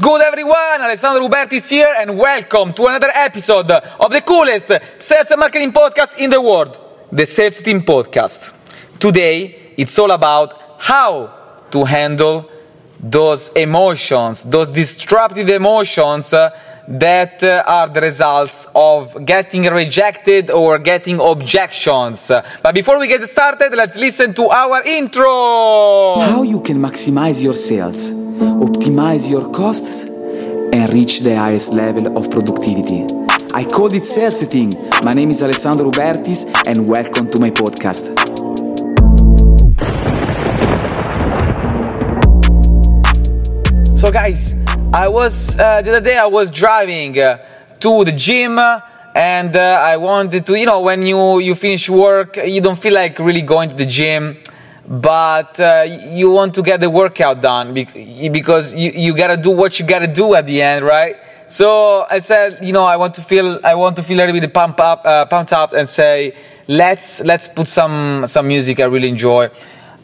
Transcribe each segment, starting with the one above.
Good, everyone? Alessandro Ruberti is here, and welcome to another episode of the coolest sales and marketing podcast in the world, the Sales Team Podcast. Today, it's all about how to handle those emotions, those disruptive emotions uh, that uh, are the results of getting rejected or getting objections. But before we get started, let's listen to our intro. How you can maximize your sales, optimize your costs, and reach the highest level of productivity. I called it Sales Thing. My name is Alessandro Bertis, and welcome to my podcast. So, guys, I was uh, the other day I was driving uh, to the gym. and uh, I wanted to, you know, when you, you finish work, you don't feel like really going to the gym, but uh, you want to get the workout done because you, you gotta do what you gotta do at the end, right? So I said, you know, I want to feel, I want to feel a little bit pump up, uh, pumped up, and say, let's let's put some some music I really enjoy.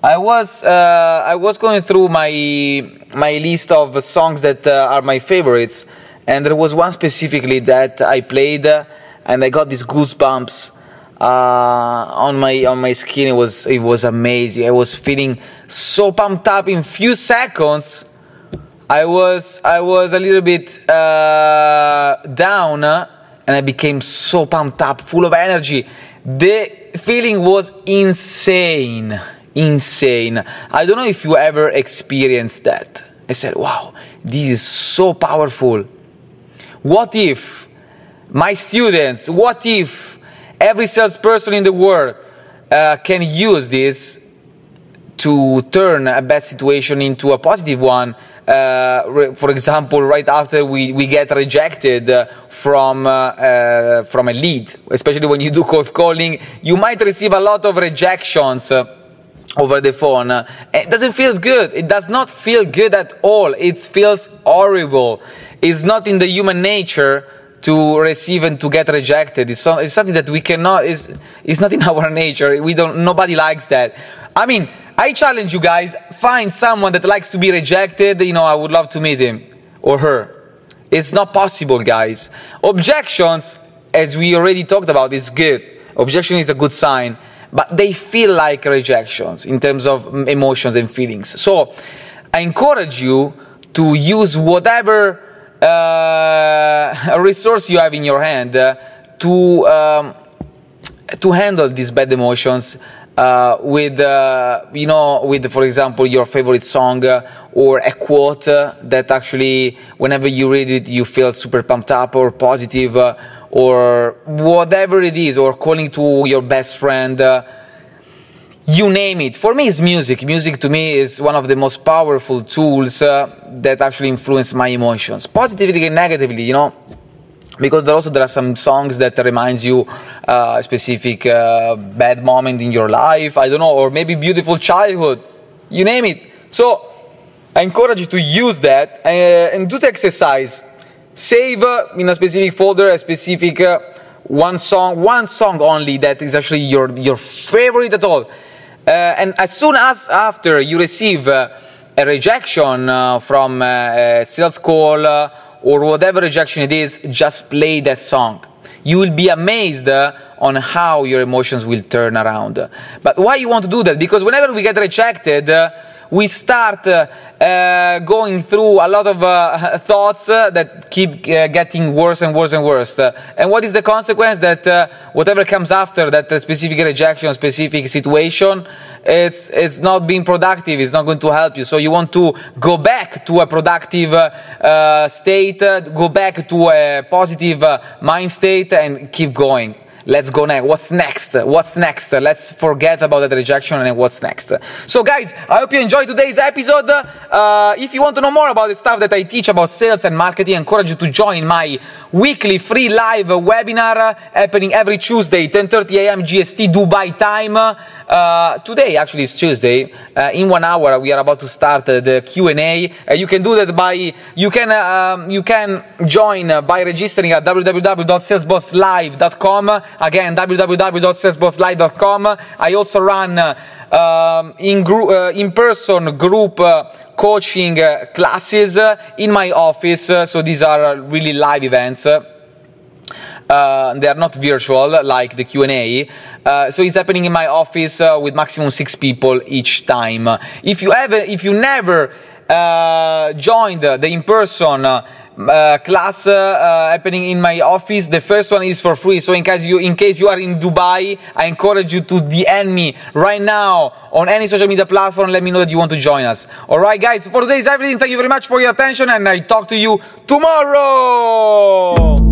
I was uh, I was going through my my list of songs that uh, are my favorites, and there was one specifically that I played, uh, and I got these goosebumps on my on my skin. It was it was amazing. I was feeling so pumped up in few seconds. I was I was a little bit uh, down, uh, and I became so pumped up, full of energy. The feeling was insane insane. I don't know if you ever experienced that. I said, wow, this is so powerful. What if my students, what if every salesperson in the world uh, can use this to turn a bad situation into a positive one? Uh, for example, right after we, we get rejected uh, from, uh, uh, from a lead, especially when you do cold calling, you might receive a lot of rejections uh, over the phone. Uh, it doesn't feel good. It does not feel good at all. It feels horrible. It's not in the human nature to receive and to get rejected. It's, so, it's something that we cannot. It's, it's not in our nature. We don't. Nobody likes that. I mean, I challenge you guys. Find someone that likes to be rejected. You know, I would love to meet him or her. It's not possible, guys. Objections, as we already talked about, is good. Objection is a good sign but they feel like rejections in terms of emotions and feelings. So I encourage you to use whatever uh, resource you have in your hand uh, to um, to handle these bad emotions uh, with uh, you know with for example your favorite song uh, or a quote uh, that actually whenever you read it you feel super pumped up or positive or whatever it is, or calling to your best friend. You name it. For me, it's music. Music to me is one of the most powerful tools uh, that actually influence my emotions, positively and negatively. You know, because there also there are some songs that reminds you uh, a specific uh, bad moment in your life. I don't know, or maybe beautiful childhood. You name it. So I encourage you to use that uh, and do the exercise save uh, in a specific folder a specific uh, one song, one song only that is actually your your favorite at all. Uh, and as soon as after you receive uh, a rejection uh, from uh, a sales call or whatever rejection it is, just play that song. You will be amazed on how your emotions will turn around. But why you want to do that? Because whenever we get rejected, we start uh, uh, going through a lot of uh, thoughts uh, that keep uh, getting worse and worse and worse. Uh, and what is the consequence? That whatever comes after that specific rejection, specific situation, it's, it's not being productive, it's not going to help you. So you want to go back to a productive state, go back to a positive mind state, and keep going let's go next. What's next? What's next? Let's forget about that rejection and what's next. So, guys, I hope you enjoyed today's episode. Uh, if you want to know more about the stuff that I teach about sales and marketing, I encourage you to join my weekly free live webinar happening every Tuesday, 10:30 a.m. GST Dubai time. Uh, today, actually, is Tuesday. Uh, in one hour, we are about to start the Q and A. Uh, you can do that by you can um, you can join by registering at www.salesbosslive.com Again, www.salesbosslive.com. I also run um, in, group, uh, in person group uh, coaching uh, classes uh, in my office. Uh, so these are really live events. Uh, they are not virtual like the Q&A. Uh, so it's happening in my office uh, with maximum six people each time. If you ever if you never joined the in-person uh, class uh, happening in my office. The first one is for free. So in case you in case you are in Dubai, I encourage you to DM me right now on any social media platform. Let me know that you want to join us. All right, guys. For today is everything. Thank you very much for your attention, and I talk to you tomorrow.